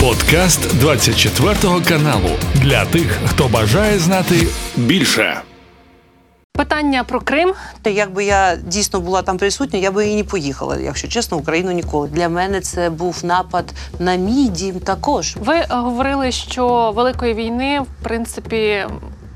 Подкаст 24 каналу для тих, хто бажає знати більше. Питання про Крим. то якби я дійсно була там присутня, я би і не поїхала, якщо чесно, в Україну ніколи. Для мене це був напад на мій дім також. Ви говорили, що великої війни в принципі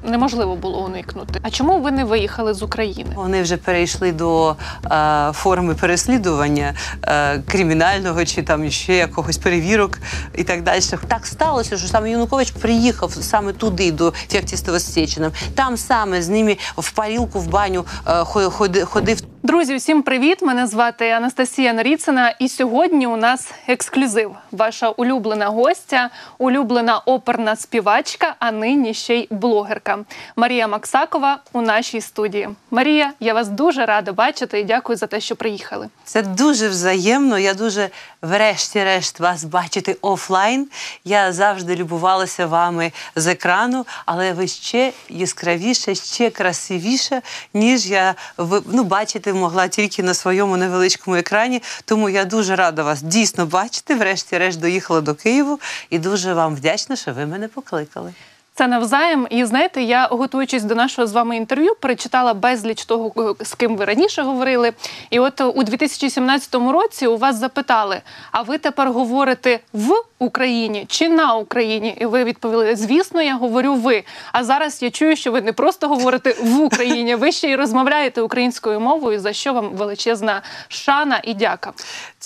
неможливо було уникнути. А чому ви не виїхали з України? Вони вже перейшли до е, форми переслідування е, кримінального чи там ще якогось перевірок і так далі. Так сталося, що саме Янукович приїхав саме туди, до Феоктистова з Там саме з ними в парілку, в баню е, ходи- ходив. Друзі, усім привіт! Мене звати Анастасія Наріцина, і сьогодні у нас ексклюзив. Ваша улюблена гостя, улюблена оперна співачка, а нині ще й блогерка Марія Максакова у нашій студії. Марія, я вас дуже рада бачити і дякую за те, що приїхали. Це дуже взаємно. Я дуже, врешті-решт, вас бачити офлайн. Я завжди любувалася вами з екрану, але ви ще яскравіше, ще красивіше, ніж я ну, бачити могла тільки на своєму невеличкому екрані. Тому я дуже рада вас дійсно бачити. Врешті-решт доїхала до Києву і дуже вам вдячна, що ви мене покликали. Це навзаєм. І знаєте, я готуючись до нашого з вами інтерв'ю, перечитала безліч того, з ким ви раніше говорили. І от у 2017 році у вас запитали: а ви тепер говорите в Україні чи на Україні? І ви відповіли: звісно, я говорю ви. А зараз я чую, що ви не просто говорите в Україні, ви ще й розмовляєте українською мовою, за що вам величезна шана і дяка.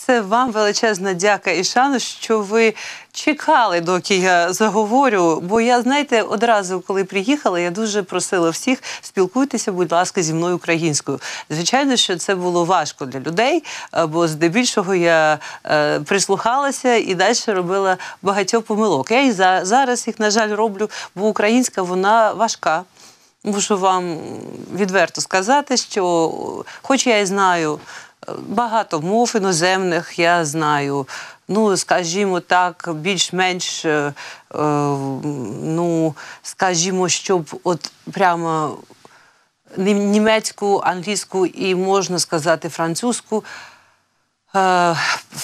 Це вам величезна дяка і шану, що ви чекали, доки я заговорю. Бо я, знаєте, одразу, коли приїхала, я дуже просила всіх спілкуйтеся, будь ласка, зі мною українською. Звичайно, що це було важко для людей, бо здебільшого я е, прислухалася і далі робила багатьох помилок. Я і за, зараз їх, на жаль, роблю, бо українська вона важка. Мушу вам відверто сказати, що, хоч я і знаю багато мов іноземних, я знаю, ну, скажімо так, більш-менш, е, е, ну, скажімо, щоб от прямо німецьку, англійську і можна сказати французьку. Е,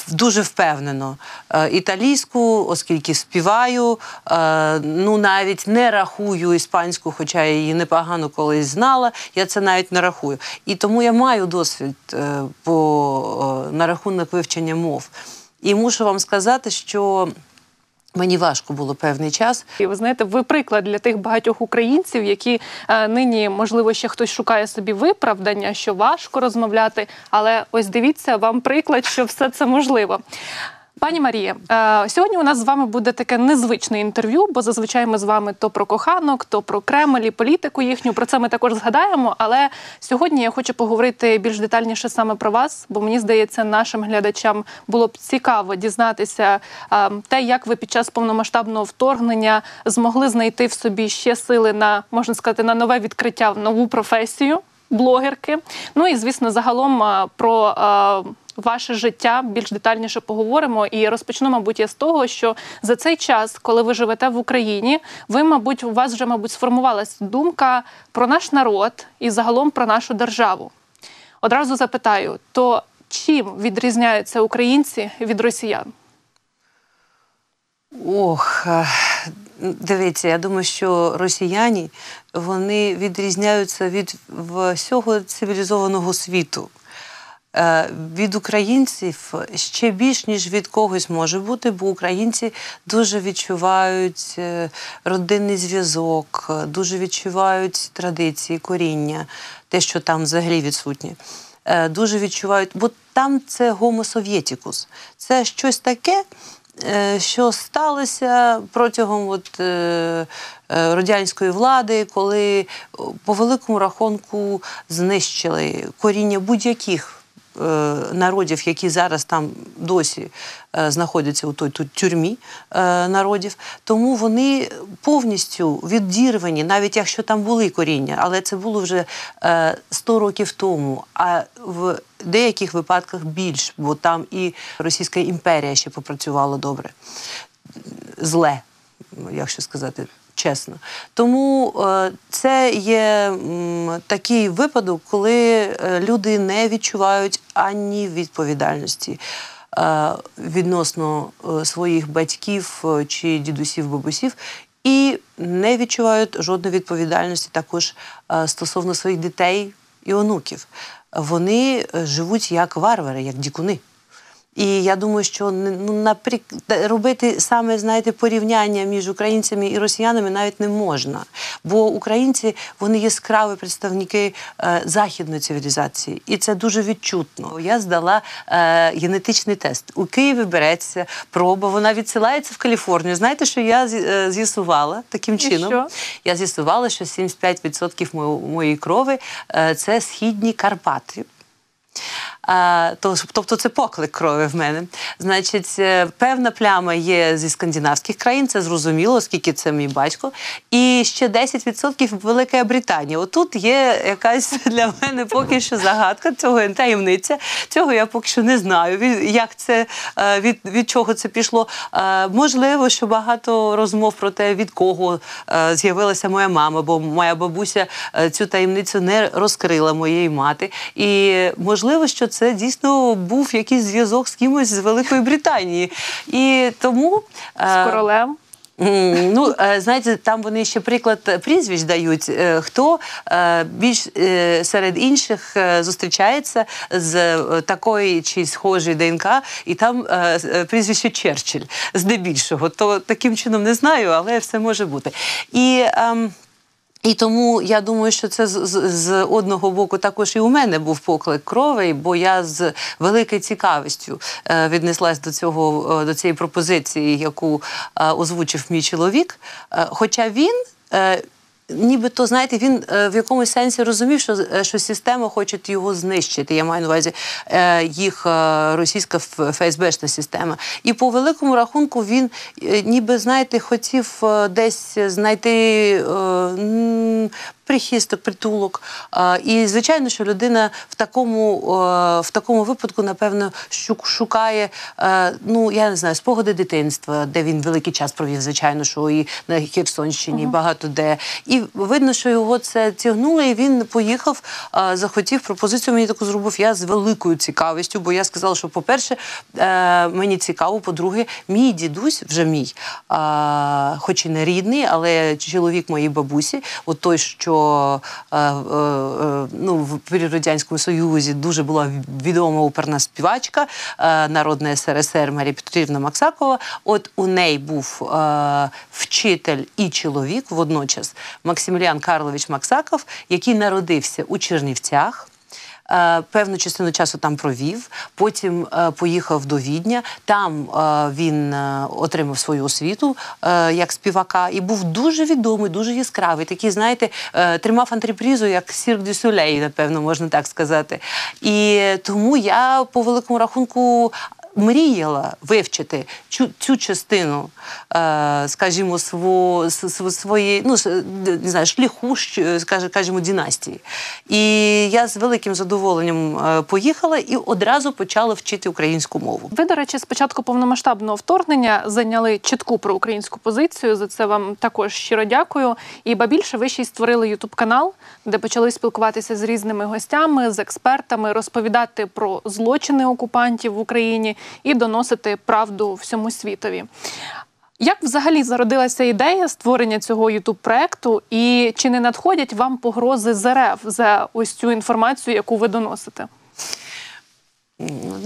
Дуже впевнено. Е, Італійську, оскільки співаю, е, ну навіть не рахую іспанську, хоча я її непогано колись знала, я це навіть не рахую. І тому я маю досвід по, на рахунок вивчення мов. І мушу вам сказати, що мені важко було певний час. І ви знаєте, ви приклад для тих багатьох українців, які е, нині, можливо, ще хтось шукає собі виправдання, що важко розмовляти. Але ось дивіться, вам приклад, що все це можливо. Пані Марія, е, сьогодні у нас з вами буде таке незвичне інтерв'ю, бо зазвичай ми з вами то про коханок, то про Кремль і політику їхню. Про це ми також згадаємо. Але сьогодні я хочу поговорити більш детальніше саме про вас, бо мені здається, нашим глядачам було б цікаво дізнатися е, те, як ви під час повномасштабного вторгнення змогли знайти в собі ще сили на можна сказати на нове відкриття в нову професію блогерки. Ну і звісно, загалом про а, ваше життя більш детальніше поговоримо. І розпочну, мабуть, я з того, що за цей час, коли ви живете в Україні, ви, мабуть, у вас вже, мабуть, сформувалась думка про наш народ і загалом про нашу державу. Одразу запитаю: то чим відрізняються українці від росіян? Ох, е, дивіться, я думаю, що росіяни вони відрізняються від всього цивілізованого світу. Е, Від українців ще більш ніж від когось може бути, бо українці дуже відчувають е, родинний зв'язок, е, дуже відчувають традиції, коріння, те, що там взагалі відсутнє. Дуже відчувають, бо там це гомосовєтікус. Це щось таке, що сталося протягом от, радянської влади, коли по великому рахунку знищили коріння будь-яких народів, які зараз там досі е, знаходяться у той тут тюрмі е, народів. Тому вони повністю відірвані, навіть якщо там були коріння, але це було вже е, 100 років тому. А в деяких випадках більш, бо там і Російська імперія ще попрацювала добре, зле, якщо сказати. Чесно, тому е, це є такий випадок, коли е, люди не відчувають ані відповідальності, е, відносно своїх батьків чи дідусів, бабусів. І не відчувають жодної відповідальності також стосовно своїх дітей і онуків. Вони живуть як варвари, як дікуни. І я думаю, що ну, наприк... робити саме знаєте порівняння між українцями і росіянами навіть не можна. Бо українці вони яскраві представники е, західної цивілізації, і це дуже відчутно. Я здала е, генетичний тест. У Києві береться проба, вона відсилається в Каліфорнію. Знаєте, що я е, з'ясувала таким І чином? що? Я з'ясувала, що 75% мо- моєї крови е, це східні Карпати. Тобто це поклик крові в мене. Значить, е, певна пляма є зі скандинавських країн, це зрозуміло, оскільки це мій батько. І ще 10% Велика Британія. Отут є якась для мене поки що загадка, цього таємниця. Цього я поки що не знаю. Як це е, від, від чого це пішло. Е, Можливо, що багато розмов про те, від кого з'явилася моя мама, бо моя бабуся цю таємницю не розкрила моєї мати. І можливо, що це дійсно був якийсь зв'язок з кимось з Великої Британії. І тому е, З королем. Ну, е, знаєте, там вони ще приклад прізвищ дають. Е, Хто е, більш е, серед інших е, зустрічається з е, такої чи схожої ДНК, і там е, е, прізвище Черчилль здебільшого. То таким чином не знаю, але все може бути. І. і тому я думаю, що це з, з, з одного боку також і у мене був поклик крови, бо я з великою цікавістю е, віднеслась до цього е, до цієї пропозиції, яку е, озвучив мій чоловік. Е, хоча він. Нібито, знаєте, він е, в якомусь сенсі розумів, що, е, що система хоче його знищити. Я маю на увазі е, їх російська ф- ФСБшна система. І по великому рахунку він ніби, знаєте, хотів десь знайти прихисток, притулок. І звичайно, що людина в такому, е, в такому випадку, напевно, шукає, е, ну я не знаю, спогади дитинства, де він великий час провів, звичайно, що і на Херсонщині, і багато де. І видно, що його це тягнуло, і він поїхав, е, захотів пропозицію. Мені таку зробив я з великою цікавістю, бо я сказала, що, по-перше, мені цікаво, по-друге, мій дідусь вже мій, хоч і не рідний, але чоловік моєї бабусі, от той, що е, е, е, ну, при Радянському Союзі дуже була відома оперна співачка народна СРСР Марія Петрівна Максакова. От у неї був вчитель і чоловік водночас Максиміліан Карлович Максаков, який народився у Чернівцях. Е, Певну частину часу там провів, потім е, поїхав до Відня. Там е, він отримав свою освіту як співака і був дуже відомий, дуже яскравий. Такий, знаєте, тримав антрепризу як Сірк дю Сюлей, напевно, можна так сказати. І тому я по великому рахунку. Мріяла вивчити цю, цю частину, е, скажімо, сво, своєї, ну, не знаю, шляху, скажімо, династії. І я з великим задоволенням е, поїхала і одразу почала вчити українську мову. Ви, до речі, з початку повномасштабного вторгнення зайняли чітку проукраїнську позицію. За це вам також щиро дякую. І ба більше ви ще й створили ютуб канал, де почали спілкуватися з різними гостями, з експертами, розповідати про злочини окупантів в Україні і доносити правду всьому світові. Як взагалі зародилася ідея створення цього ютуб проекту, і чи не надходять вам погрози з РФ за ось цю інформацію, яку ви доносите?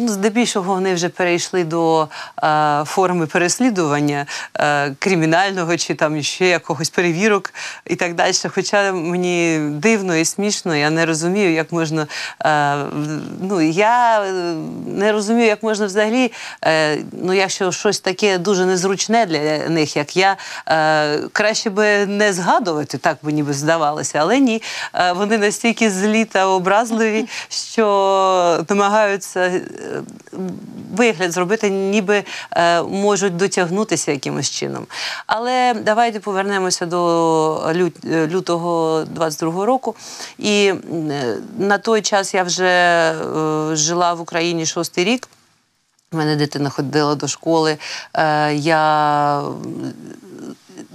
Здебільшого вони вже перейшли до е, форми переслідування е, кримінального чи там ще якогось перевірок і так далі. Хоча мені дивно і смішно, я не розумію, як можна. Е, ну, я е, не розумію, як можна взагалі, е, ну, якщо щось таке дуже незручне для них, як я, е, краще би не згадувати, так би ніби здавалося, але ні. Вони настільки злі та образливі, що намагаються вигляд зробити, ніби е, можуть дотягнутися якимось чином. Але давайте повернемося до лют- лютого 22-го року. І на той час я вже е, жила в Україні шостий рік. У мене дитина ходила до школи. Е, я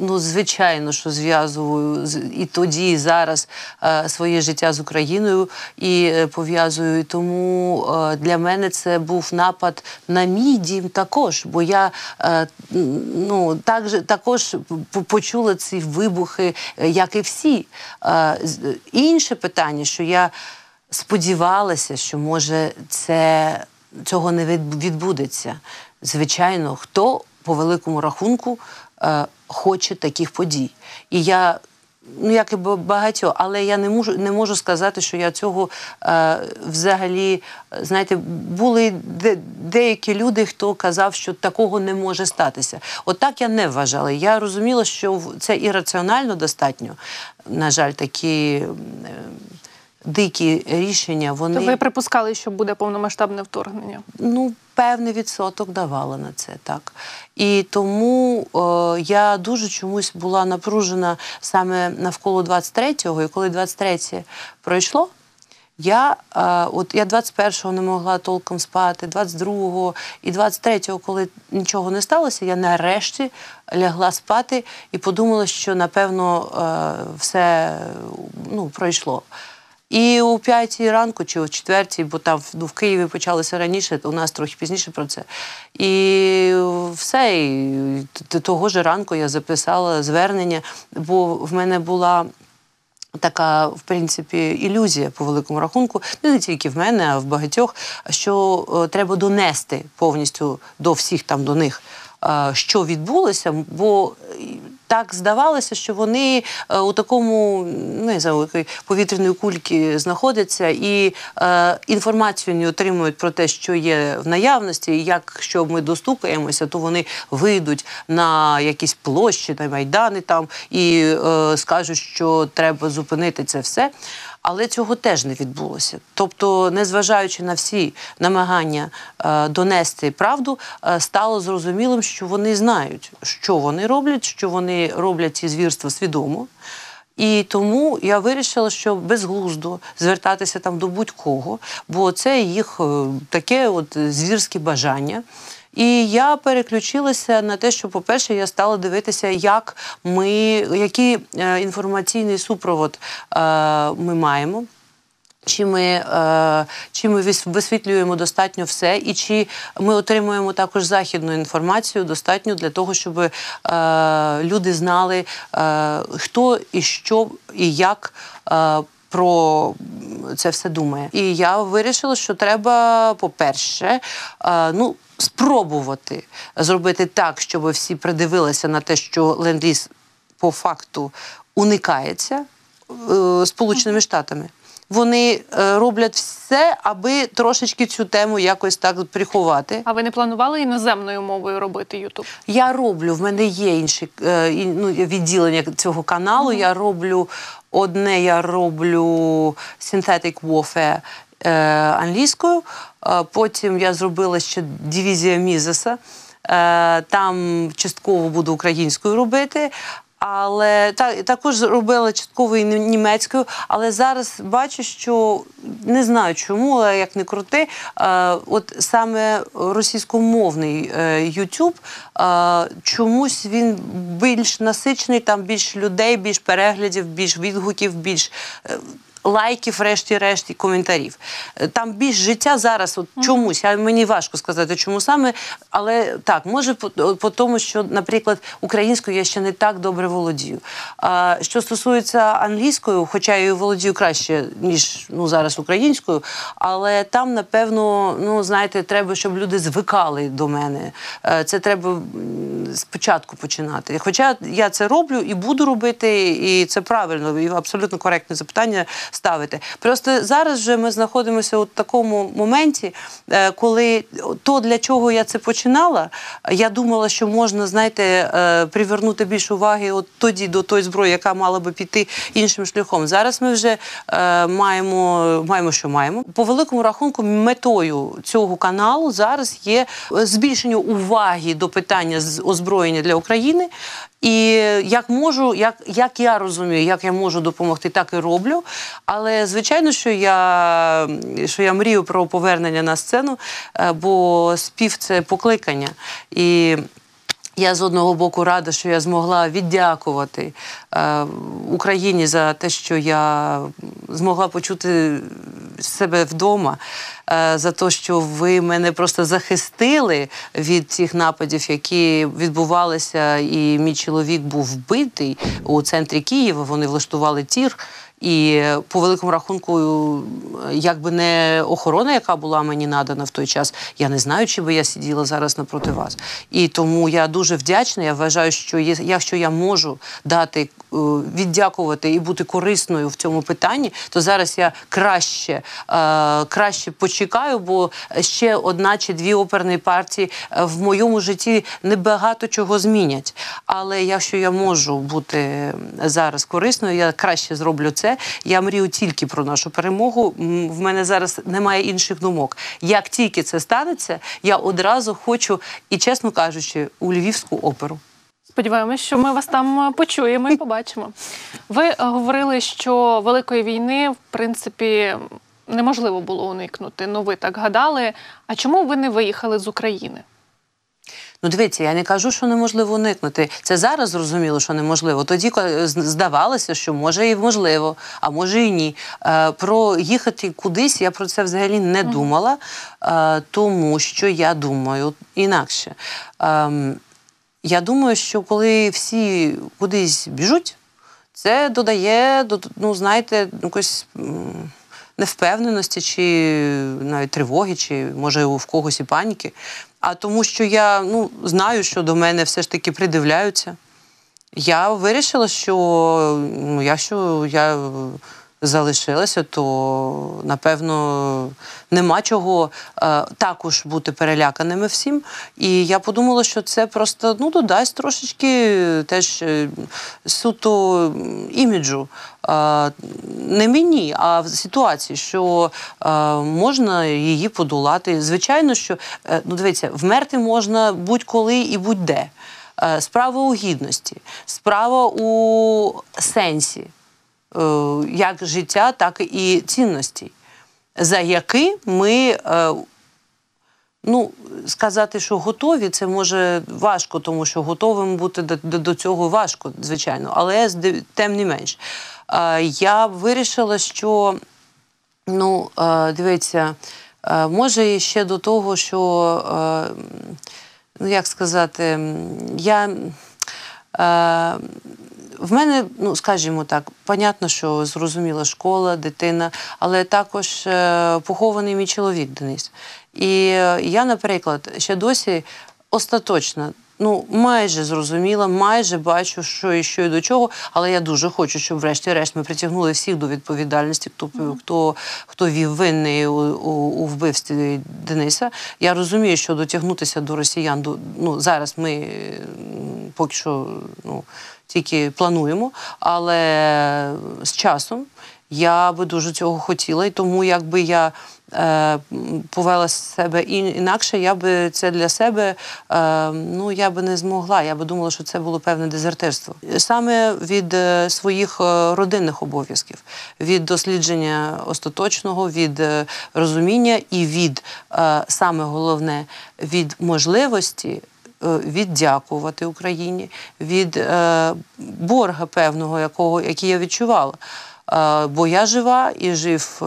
ну, звичайно, що зв'язую і тоді, і зараз е, своє життя з Україною і е, пов'язую. Тому е, для мене це був напад на мій дім також, бо я ну, так же, також почула ці вибухи, як і всі. Інше питання, що я сподівалася, що може це цього не відбудеться. Звичайно, хто по великому рахунку хоче таких подій. І я. Ну, як і ба- багатьох, але я не можу не можу сказати, що я цього е, взагалі, знаєте, були де, деякі люди, хто казав, що такого не може статися. Отак я не вважала. Я розуміла, що це ірраціонально достатньо. На жаль, такі е, дикі рішення, вони То ви припускали, що буде повномасштабне вторгнення? ну, певний відсоток давала на це, так. І тому е, я дуже чомусь була напружена саме навколо 23-го, і коли 23 пройшло. Я е, от я 21-го не могла толком спати, 22-го і 23-го, коли нічого не сталося, я нарешті лягла спати і подумала, що напевно е, все ну, пройшло. І о п'ятій ранку чи о четвертій, бо там ну, в Києві почалося раніше, у нас трохи пізніше про це. І все, і того ж ранку я записала звернення, бо в мене була. Така, в принципі, ілюзія по великому рахунку, не тільки в мене, а в багатьох, що е, треба донести повністю до всіх там до них, е, що відбулося, бо так здавалося, що вони е, у такому ну, не знаю, повітряної кульки знаходяться і е, інформацію не отримують про те, що є в наявності, і якщо ми достукаємося, то вони вийдуть на якісь площі, на майдани там і е, скажуть, що треба зупинити це все. Але цього теж не відбулося. Тобто, незважаючи на всі намагання е, донести правду, е, стало зрозумілим, що вони знають, що вони роблять, що вони роблять ці звірства свідомо. І тому я вирішила, що безглуздо звертатися там до будь-кого, бо це їх е, таке от звірське бажання. І я переключилася на те, що, по-перше, я стала дивитися, як ми, який е, інформаційний супровод е, ми маємо. Чи ми, е, чи ми висвітлюємо достатньо все, і чи ми отримуємо також західну інформацію достатньо для того, щоб е, люди знали, е, хто і що і як про це все думає. І я вирішила, що треба, по-перше, ну, спробувати зробити так, щоб всі придивилися на те, що ленд-ліз по факту уникається Сполученими Штатами. Вони е, роблять все, аби трошечки цю тему якось так от приховати. А ви не планували іноземною мовою робити Ютуб? Я роблю, в мене є інші е, ну, відділення цього каналу. Я роблю одне, я роблю Synthetic Warfare е, англійською. Потім я зробила ще дивізія Мізеса. Там частково буду українською робити. Але та, також робила частковою німецькою. Але зараз бачу, що не знаю чому, але як не крути, е, от саме російськомовний е, YouTube, е, чомусь він більш насичений, там більш людей, більш переглядів, більш відгуків, більш. Е, Лайків, решті-решт, і коментарів. Е, Там більш життя зараз от чомусь. Мені важко сказати, чому саме. Але так, може по, по тому, що, наприклад, українською я ще не так добре володію. А, що стосується англійською, хоча я її володію краще, ніж ну, зараз українською, але там, напевно, ну, знаєте, треба, щоб люди звикали до мене. Е, Це треба спочатку починати. Хоча я це роблю і буду робити, і це правильно, і абсолютно коректне запитання ставити. Просто зараз вже ми знаходимося у такому моменті, е, коли то, для чого я це починала, я думала, що можна, знаєте, е, привернути більше уваги от тоді до тої зброї, яка мала би піти іншим шляхом. Зараз ми вже е, маємо, маємо, що маємо. По великому рахунку, метою цього каналу зараз є збільшення уваги до питання озброєння для України. І як можу, як, як я розумію, як я можу допомогти, так і роблю. Але звичайно, що я, що я мрію про повернення на сцену, е, бо спів це покликання. І Я з одного боку рада, що я змогла віддякувати е, Україні за те, що я змогла почути себе вдома, е, за те, що ви мене просто захистили від цих нападів, які відбувалися, і мій чоловік був вбитий у центрі Києва. Вони влаштували тір. І по великому рахунку, якби не охорона, яка була мені надана в той час, я не знаю, чи би я сиділа зараз напроти вас. І тому я дуже вдячна. Я вважаю, що є, якщо я можу дати е, віддякувати і бути корисною в цьому питанні, то зараз я краще, е, краще почекаю, бо ще одна чи дві оперні партії е, в моєму житті небагато чого змінять. Але якщо я можу бути зараз корисною, я краще зроблю це. Я мрію тільки про нашу перемогу. В мене зараз немає інших думок. Як тільки це станеться, я одразу хочу і, чесно кажучи, у Львівську оперу. Сподіваємось, що ми вас там почуємо і побачимо. Ви говорили, що великої війни, в принципі, неможливо було уникнути. Ну, ви так гадали. А чому ви не виїхали з України? Ну, дивіться, я не кажу, що неможливо уникнути. Це зараз зрозуміло, що неможливо. Тоді здавалося, що може і можливо, а може і ні. Е, про їхати кудись я про це взагалі не думала, е, тому що я думаю інакше. Ем, я думаю, що коли всі кудись біжуть, це додає ну, знаєте, якось невпевненості, чи навіть тривоги, чи може у в когось і паніки. А тому, що я ну, знаю, що до мене все ж таки придивляються. Я вирішила, що ну, що я залишилася, то напевно нема чого е, також бути переляканими всім. І я подумала, що це просто ну, додасть трошечки теж е, суто іміджу. Е, не мені, а в ситуації, що е, можна її подолати. Звичайно, що ну дивіться, вмерти можна будь-коли і будь-де. Справа у гідності, справа у сенсі. Е, як життя, так і цінності, за які ми. Е, ну, сказати, що готові, це може важко, тому що готовим бути до цього важко, звичайно. Але тим не менш, е, я вирішила, що ну, дивіться, може ще до того, що, ну як сказати, я в мене, ну скажімо так, понятно, що зрозуміла школа, дитина, але також е, похований мій чоловік Денис. І е, я, наприклад, ще досі остаточно. Ну, майже зрозуміла, майже бачу, що і що і до чого, але я дуже хочу, щоб, врешті-решт, ми притягнули всіх до відповідальності, хто mm. хто, хто вів винний у, у, у вбивстві Дениса. Я розумію, що дотягнутися до росіян до ну зараз ми поки що ну тільки плануємо, але з часом я би дуже цього хотіла, і тому якби я е, повела себе інакше, я би це для себе е, ну я би не змогла. Я би думала, що це було певне дезертирство. Саме від е, своїх родинних обов'язків, від дослідження остаточного, від розуміння і від саме головне від можливості. Е, віддякувати Україні від е, борга певного, якого який я відчувала. Е, бо я жива і жив.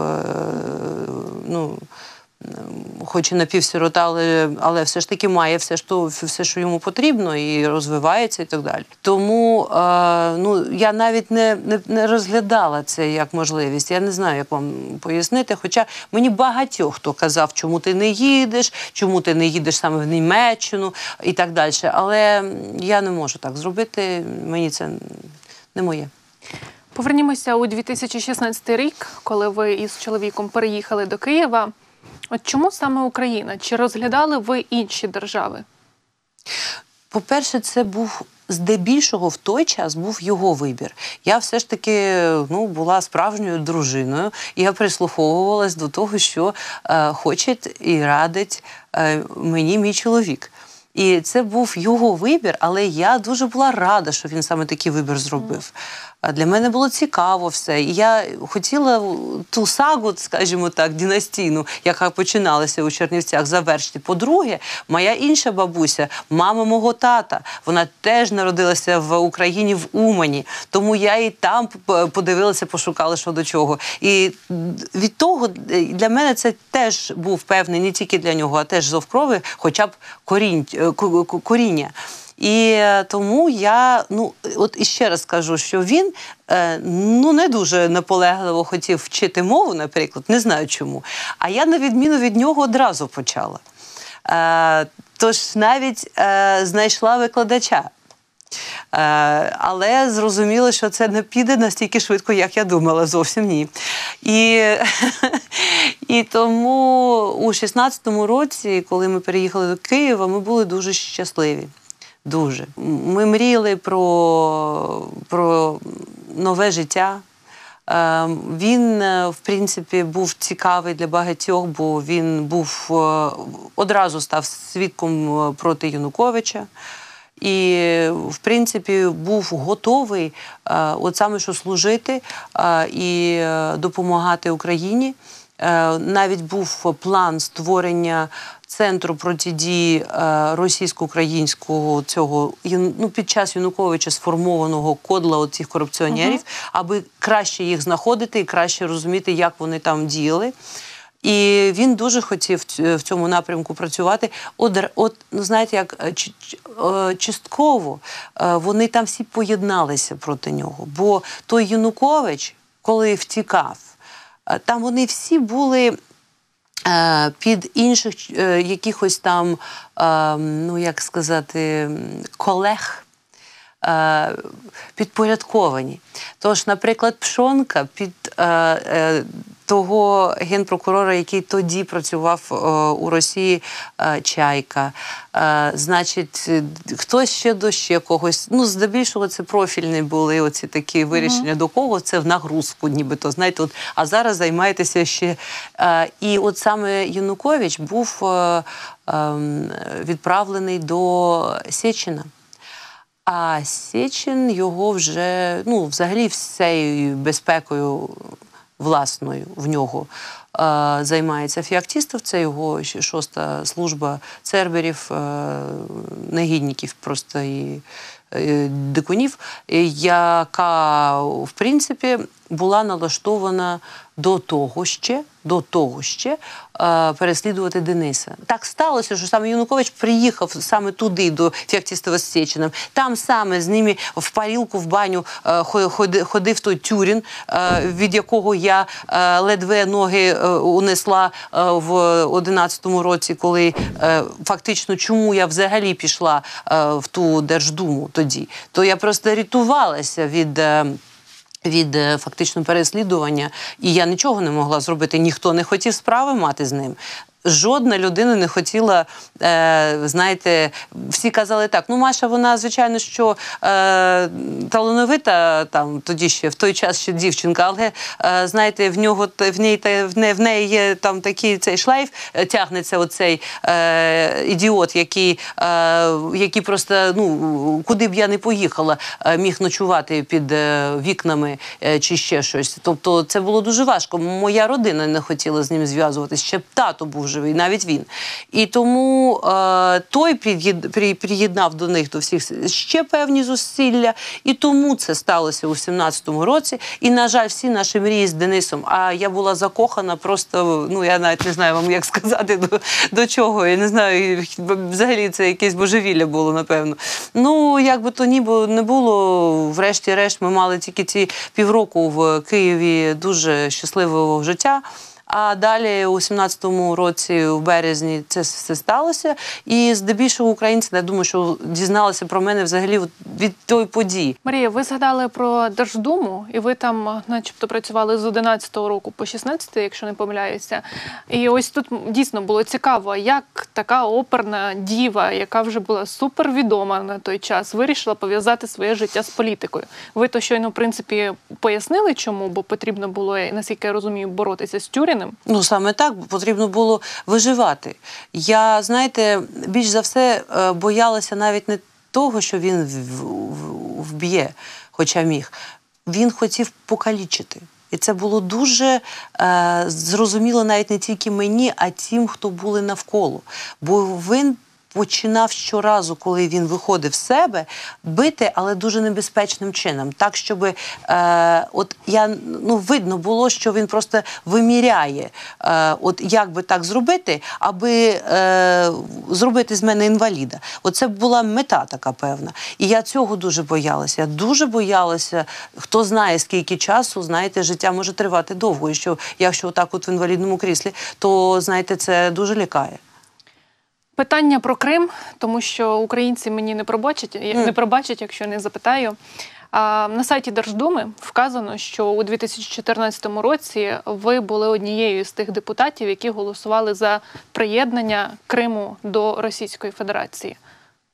Ну, хоч і напівсирота, але але все ж таки має все, що все, що йому потрібно, і розвивається, і так далі. Тому е, ну я навіть не, не не, розглядала це як можливість. Я не знаю, як вам пояснити. Хоча мені багатьох хто казав, чому ти не їдеш, чому ти не їдеш саме в Німеччину і так далі. Але я не можу так зробити. Мені це не моє. Повернімося у 2016 рік, коли ви із чоловіком переїхали до Києва. От чому саме Україна? Чи розглядали ви інші держави? По-перше, це був здебільшого в той час був його вибір. Я все ж таки ну, була справжньою дружиною, я прислуховувалась до того, що е, хоче і радить е, мені мій чоловік. І це був його вибір, але я дуже була рада, що він саме такий вибір зробив. Для мене було цікаво все. І я хотіла ту сагу, скажімо так, династійну, яка починалася у Чернівцях, завершити. По-друге, моя інша бабуся, мама мого тата, вона теж народилася в Україні в Умані. Тому я і там подивилася, пошукала, що до чого. І від того для мене це теж був певний не тільки для нього, а теж зов крови, хоча б корінь, е, коріння. І е, тому я ну от іще раз кажу, що він е, ну не дуже наполегливо хотів вчити мову, наприклад, не знаю чому. А я, на відміну від нього, одразу почала. Е, тож навіть знайшла викладача. Е, але зрозуміло, що це не піде настільки швидко, як я думала, зовсім ні. І, і тому у 16-му році, коли ми переїхали до Києва, ми були дуже щасливі. Дуже. Ми мріяли про, про нове життя. Е, Він, е, в принципі, був цікавий для багатьох, бо він був одразу став свідком проти Януковича. І, в принципі, був готовий е, от саме що служити е, і е, допомагати Україні. Навіть був план створення центру протидії російсько-українського цього ну, під час Януковича сформованого кодла цих корупціонерів, аби краще їх знаходити і краще розуміти, як вони там діяли. І він дуже хотів в цьому напрямку працювати. От, от ну знаєте, як е, е, частково е, вони там всі поєдналися проти нього. Бо той Янукович, коли втікав, там вони всі були. Під інших якихось там, е, ну як сказати, колег підпорядковані. Тож, наприклад, Пшонка під е, е, того генпрокурора, який тоді працював е, у Росії, е, Чайка. Е, значить, е, хтось ще до ще когось. Ну, здебільшого, це профільні були оці такі вирішення до кого це в нагрузку, нібито. Знаєте, от, а зараз займаєтеся ще. Е, і от саме Янукович був е, ем, відправлений до Сєчина. А Сечин його вже ну, взагалі всею безпекою власною в нього е, займається Фіактістов. Це його шоста служба церберів, е, негідників просто і дикунів, е, яка в принципі була налаштована до того ще, до того ще е, переслідувати Дениса. Так сталося, що саме Янукович приїхав саме туди, до Феоктістова з Сеченом. Там саме з ними в парілку, в баню е, ходи- ходив той Тюрін, від якого я ледве ноги унесла в 11-му році, коли фактично чому я взагалі пішла в ту Держдуму тоді. То я просто рятувалася від. е, від е, фактично переслідування, і я нічого не могла зробити. Ніхто не хотів справи мати з ним. Жодна людина не хотіла, е, знаєте, всі казали так: ну, Маша, вона, звичайно, що е, талановита там тоді ще в той час ще дівчинка, але е, знаєте, в нього в ній та- в не- в неї є там такий цей шлейф, е, тягнеться оцей е, ідіот, який, е, який просто ну куди б я не поїхала, е, міг ночувати під е, вікнами чи ще щось. Тобто це було дуже важко. Моя родина не хотіла з ним зв'язуватися. Ще б тато був живий, навіть він. І тому е, той приєд- приєднав до них до всіх ще певні зусилля. І тому це сталося у 17-му році. І, на жаль, всі наші мрії з Денисом. А я була закохана просто, ну я навіть не знаю вам, як сказати до, до чого. Я не знаю, взагалі це якесь божевілля було, напевно. Ну, як би то ні не було, врешті-решт, ми мали тільки ці півроку в Києві дуже щасливого життя. А далі у 17-му році, в березні, це все сталося. І здебільшого українці, я думаю, що дізналися про мене взагалі від тої події. Марія, ви згадали про Держдуму, і ви там, начебто, працювали з 11-го року по 16-й, якщо не помиляюся. І ось тут дійсно було цікаво, як така оперна діва, яка вже була супервідома на той час, вирішила пов'язати своє життя з політикою. Ви то щойно, в принципі, пояснили, чому, бо потрібно було, наскільки я розумію, боротися з Тюріном. Єдиним. Ну саме так потрібно було виживати. Я знаєте, більш за все е, боялася навіть не того, що він вб'є, хоча міг. Він хотів покалічити. І це було дуже е, зрозуміло навіть не тільки мені, а тим, хто були навколо. Бо він починав щоразу, коли він виходив з себе, бити, але дуже небезпечним чином. Так, щоб е, от я ну видно було, що він просто виміряє, е, от як би так зробити, аби е, зробити з мене інваліда. Оце була мета така певна. І я цього дуже боялася. Я дуже боялася. Хто знає, скільки часу, знаєте, життя може тривати довго. І що якщо отак от в інвалідному кріслі, то знаєте, це дуже лякає. Питання про Крим, тому що українці мені не пробачать, не пробачать, якщо не запитаю. На сайті Держдуми вказано, що у 2014 році ви були однією з тих депутатів, які голосували за приєднання Криму до Російської Федерації.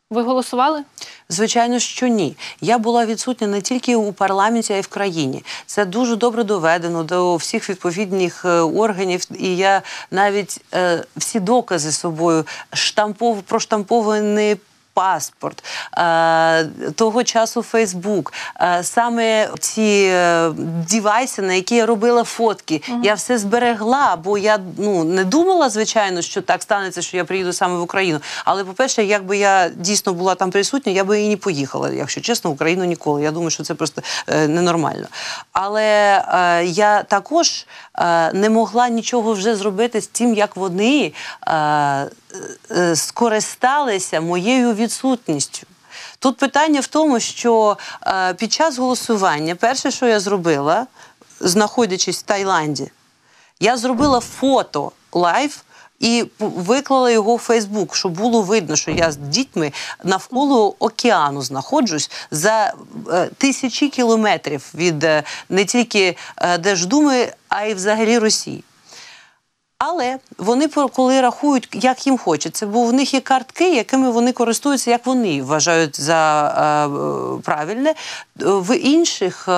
Ви голосували? Звичайно, що ні. Я була відсутня не тільки у парламенті, а й в країні. Це дуже добре доведено до всіх відповідних е, органів. І я навіть е, всі докази собою штампов проштампований паспорт е, того часу Фейсбук, е, саме ці е, дівайси, на які я робила фотки, я все зберегла, бо я ну не думала, звичайно, що так станеться, що я приїду саме в Україну. Але по-перше, якби я дійсно була там присутня, я би і не поїхала, якщо чесно, в Україну ніколи. Я думаю, що це просто ненормально. Але е, я також е, не могла нічого вже зробити з тим, як вони е, скористалися моєю відсутністю. Тут питання в тому, що е, під час голосування перше, що я зробила, знаходячись в Таїланді, я зробила фото live і виклала його в Фейсбук, щоб було видно, що я з дітьми навколо океану знаходжусь за е, тисячі кілометрів від е, не тільки е, Держдуми, а й взагалі Росії. Але вони коли рахують, як їм хочеться, бо в них є картки, якими вони користуються, як вони вважають за е, правильне. В інших, е,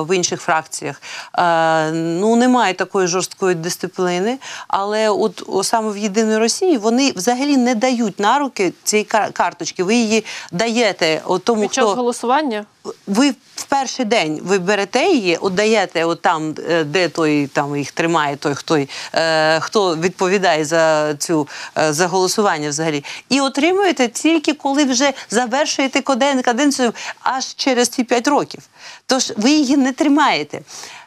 в інших фракціях е, ну немає такої жорсткої дисципліни. Але от саме в єдиної Росії вони взагалі не дають на руки цієї кар- карточки. Ви її даєте тому, Під час хто голосування ви в перший день ви берете її, отдаєте от там, е, де той там їх тримає, той хто, е, хто відповідає за цю е, за голосування взагалі, і отримуєте тільки коли вже завершуєте каденцію аж через ці 5 років. Тож ви її не тримаєте.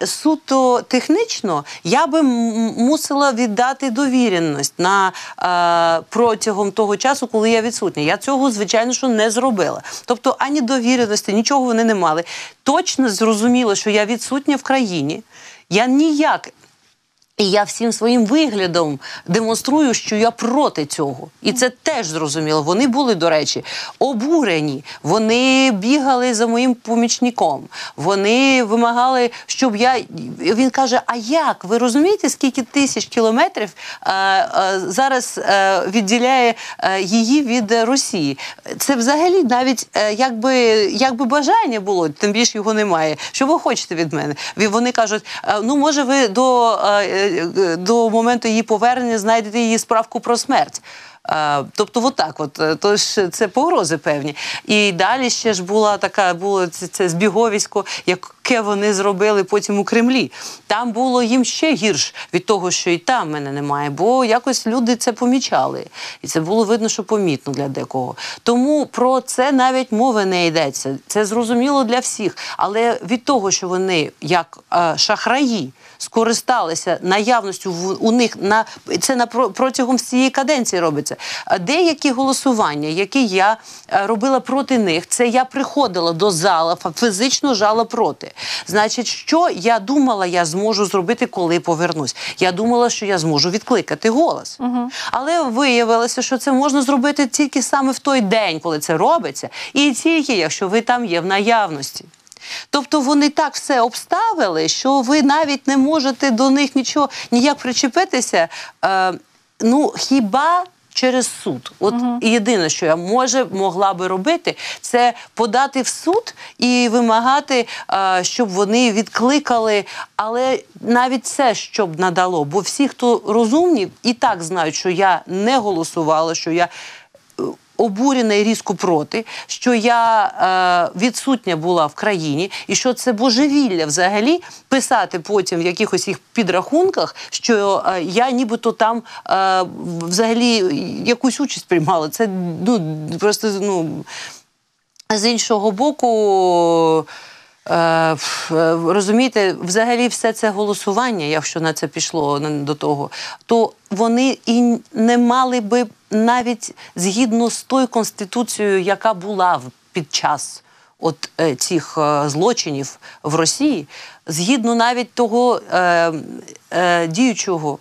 Суто технічно я би мусила віддати довіреність на е, протягом того часу, коли я відсутня. Я цього, звичайно, що не зробила. Тобто ані довіреності, нічого вони не мали. Точно зрозуміло, що я відсутня в країні. Я ніяк і я всім своїм виглядом демонструю, що я проти цього. І це теж зрозуміло. Вони були, до речі, обурені. Вони бігали за моїм помічником. Вони вимагали, щоб я. Він каже: А як? Ви розумієте, скільки тисяч кілометрів е, е, зараз е, відділяє її від Росії? Це взагалі навіть якби, якби бажання було, тим більше його немає. Що ви хочете від мене? Вони кажуть: ну може, ви до, до моменту її повернення знайдете її справку про смерть. Е, Тобто, от Е, тож це погрози певні. І далі ще ж була така, було це, це збіговисько, яке вони зробили потім у Кремлі. Там було їм ще гірш від того, що і там мене немає, бо якось люди це помічали. І це було видно, що помітно для декого. Тому про це навіть мови не йдеться. Це зрозуміло для всіх. Але від того, що вони як е, шахраї скористалися наявністю в, у них на це на протягом всієї каденції робиться. Деякі голосування, які я е, робила проти них, це я приходила до зала, фізично жала проти. Значить, що я думала, я зможу зробити, коли повернусь. Я думала, що я зможу відкликати голос. Але виявилося, що це можна зробити тільки саме в той день, коли це робиться, і тільки якщо ви там є в наявності. Тобто вони так все обставили, що ви навіть не можете до них нічого ніяк причепитися. Е, ну хіба через суд. От єдине, що я може могла би робити, це подати в суд і вимагати, е, щоб вони відкликали. Але навіть це щоб надало, бо всі, хто розумні, і так знають, що я не голосувала, що я. Обурена і різко проти, що я е, відсутня була в країні, і що це божевілля взагалі писати потім в якихось їх підрахунках, що е, я нібито там е, взагалі якусь участь приймала. Це ну просто ну з іншого боку. Е, е, розумієте, взагалі все це голосування, якщо на це пішло до того, то вони і не мали би навіть згідно з тою конституцією, яка була під час от е, цих злочинів в Росії, згідно навіть того е, е, діючого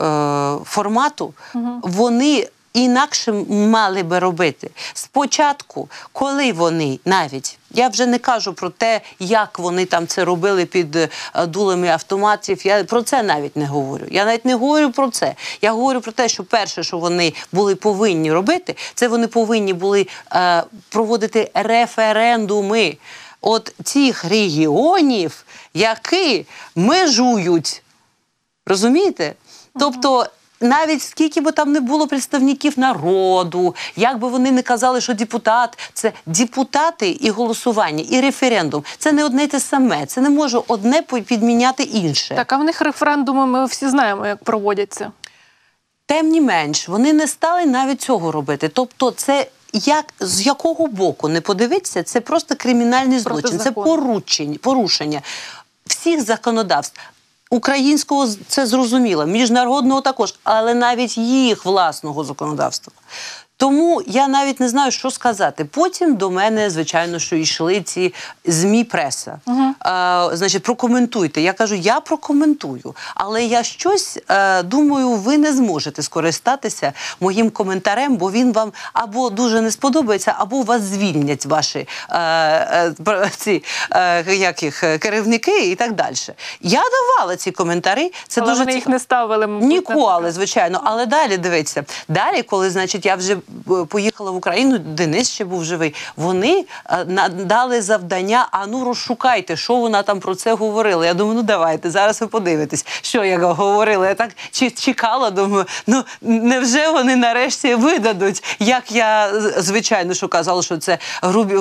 е, формату, вони інакше мали би робити. Спочатку, коли вони навіть, я вже не кажу про те, як вони там це робили під е, дулами автоматів. Я про це навіть не говорю. Я навіть не говорю про це. Я говорю про те, що перше, що вони були повинні робити, це вони повинні були е, проводити референдуми от цих регіонів, які межують Розумієте? Тобто. Навіть скільки би там не було представників народу, як би вони не казали, що депутат це депутати і голосування, і референдум. Це не одне й те саме. Це не може одне підміняти інше. Так, а в них референдуми ми всі знаємо, як проводяться. Тим не менш, вони не стали навіть цього робити. Тобто, це як з якого боку не подивитися, це просто кримінальний злочин, це порушення, порушення всіх законодавств. Українського це зрозуміло, міжнародного також, але навіть їх власного законодавства. Тому я навіть не знаю, що сказати. Потім до мене, звичайно, що йшли ці змі преса. А, значить, прокоментуйте. Я кажу, я прокоментую, але я щось е, думаю, ви не зможете скористатися моїм коментарем, бо він вам або дуже не сподобається, або вас звільнять ваші е, е, про- ці е, як їх, е, керівники і так далі. Я давала ці коментарі. Це Але дуже вони їх не ставили. мабуть, Ніколи, звичайно. Але далі дивіться. Далі, коли значить, я вже е, поїхала в Україну, Денис ще був живий. Вони е, на- дали завдання. А ну розшукайте, що вона там про це говорила. Я думаю, ну давайте зараз ви подивитесь, що я говорила. Я так чекала. Думаю, ну невже вони нарешті видадуть, як я звичайно, що казала, що це грубі,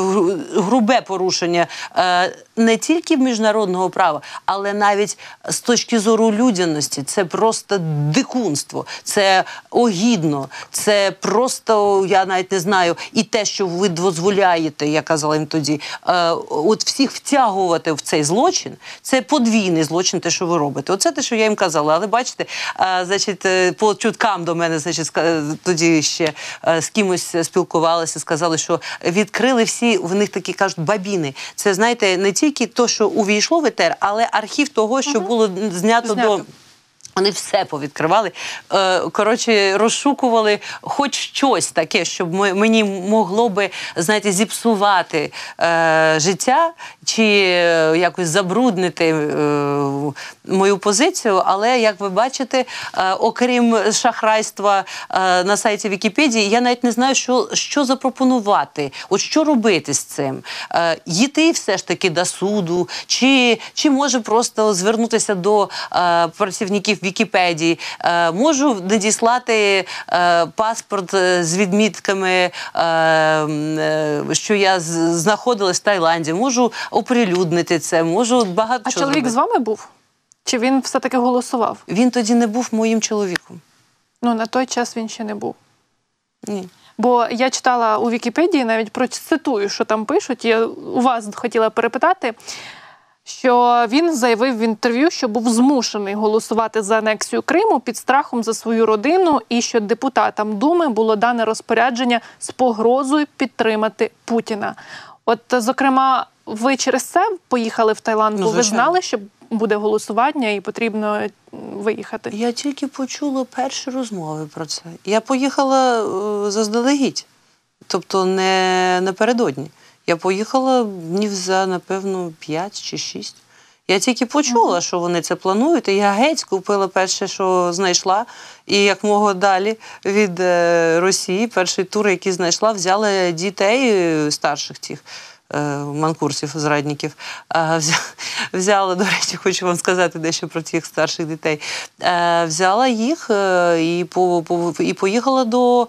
грубе порушення е, не тільки міжнародного права, але навіть з точки зору людяності. Це просто дикунство, це огідно, це просто я навіть не знаю. І те, що ви дозволяєте, я казала їм тоді, е, от всіх втягувати в цей злочин, це подвійний злочин, те, що ви робите. Оце те, що я їм казала. Але бачите, е, значить, е, по чуткам до мене, значить, тоді ще е, з кимось спілкувалася, сказали, що відкрили всі в них такі кажуть бабіни. Це знаєте, не тільки то, що увійшло в етер, але архів того, що було знято, Знято. до. Вони все повідкривали. Е, Коротше, розшукували хоч щось таке, щоб мені могло би знаєте, зіпсувати е, життя чи е, якось забруднити мою позицію. Але як ви бачите, окрім шахрайства на сайті Вікіпедії, я навіть не знаю, що, що запропонувати. От що робити з цим? Йти все ж таки до суду, чи, чи може просто звернутися до працівників Вікіпедії, е, можу надіслати е, паспорт е, з відмітками, що я знаходилась в Таїланді, можу оприлюднити це, можу багато А чоловік зробити. з вами був? Чи він все-таки голосував? Він тоді не був моїм чоловіком. Ну, на той час він ще не був. Ні. Бо я читала у Вікіпедії, навіть процитую, що там пишуть. Я у вас хотіла перепитати, що він заявив в інтерв'ю, що був змушений голосувати за анексію Криму під страхом за свою родину, і що депутатам Думи було дане розпорядження з погрозою підтримати Путіна. От, зокрема, ви через це поїхали в Таїланд, Ну, ви знали, що буде голосування і потрібно виїхати. Я тільки почула перші розмови про це. Я поїхала е, заздалегідь, тобто не напередодні. Я поїхала днів за, напевно, 5 чи 6. Я тільки почула, що вони це планують, і я геть купила перше, що знайшла. І як мого далі від е, Росії, перший тур, який знайшла, взяла дітей е, старших тих. Е, Манкурсів, зрадників. Е, Взяла, до речі, хочу вам сказати дещо про тих старших дітей. Е, Взяла їх і, по, по, і поїхала до,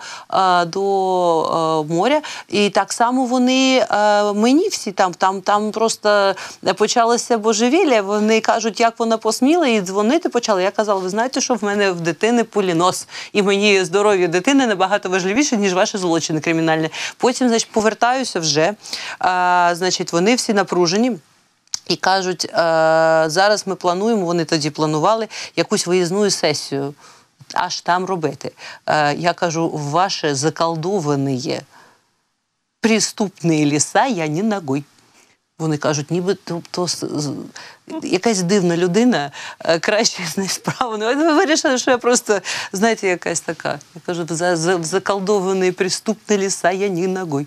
до моря. І так само вони мені всі там, там, там просто почалося божевілля. Вони кажуть, як вона посміла, і дзвонити почали. Я казала, ви знаєте, що в мене в дитини полінос, і мені здоров'я дитини набагато важливіше, ніж ваші злочини кримінальні. Потім, значить, повертаюся вже. Значить, вони всі напружені. І кажуть, зараз ми плануємо, вони тоді планували якусь виїзну сесію, аж там робити. Я кажу, ваше заколдовані приступні ліса я не ногой. Вони кажуть, ніби тобто якась дивна людина краще з нею справу. Ну, ви вирішили, що я просто, знаєте, якась така. Я кажу, заколдовані приступні ліса я не ногой.